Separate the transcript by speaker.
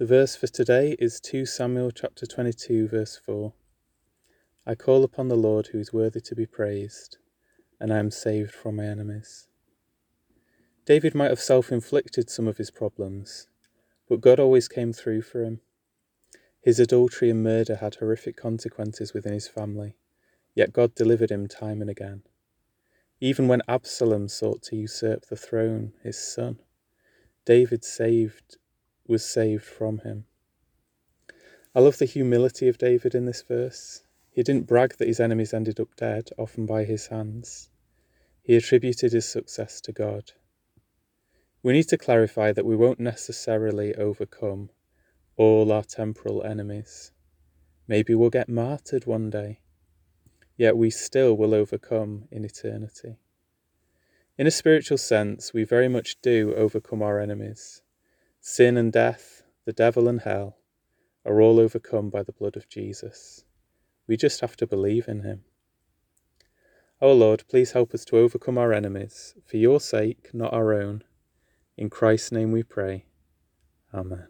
Speaker 1: The verse for today is 2 Samuel chapter 22 verse 4. I call upon the Lord who is worthy to be praised, and I am saved from my enemies. David might have self inflicted some of his problems, but God always came through for him. His adultery and murder had horrific consequences within his family, yet God delivered him time and again. Even when Absalom sought to usurp the throne, his son, David saved was saved from him. I love the humility of David in this verse. He didn't brag that his enemies ended up dead, often by his hands. He attributed his success to God. We need to clarify that we won't necessarily overcome all our temporal enemies. Maybe we'll get martyred one day, yet we still will overcome in eternity. In a spiritual sense, we very much do overcome our enemies. Sin and death, the devil and hell, are all overcome by the blood of Jesus. We just have to believe in him. O Lord, please help us to overcome our enemies, for your sake, not our own. In Christ's name we pray. Amen.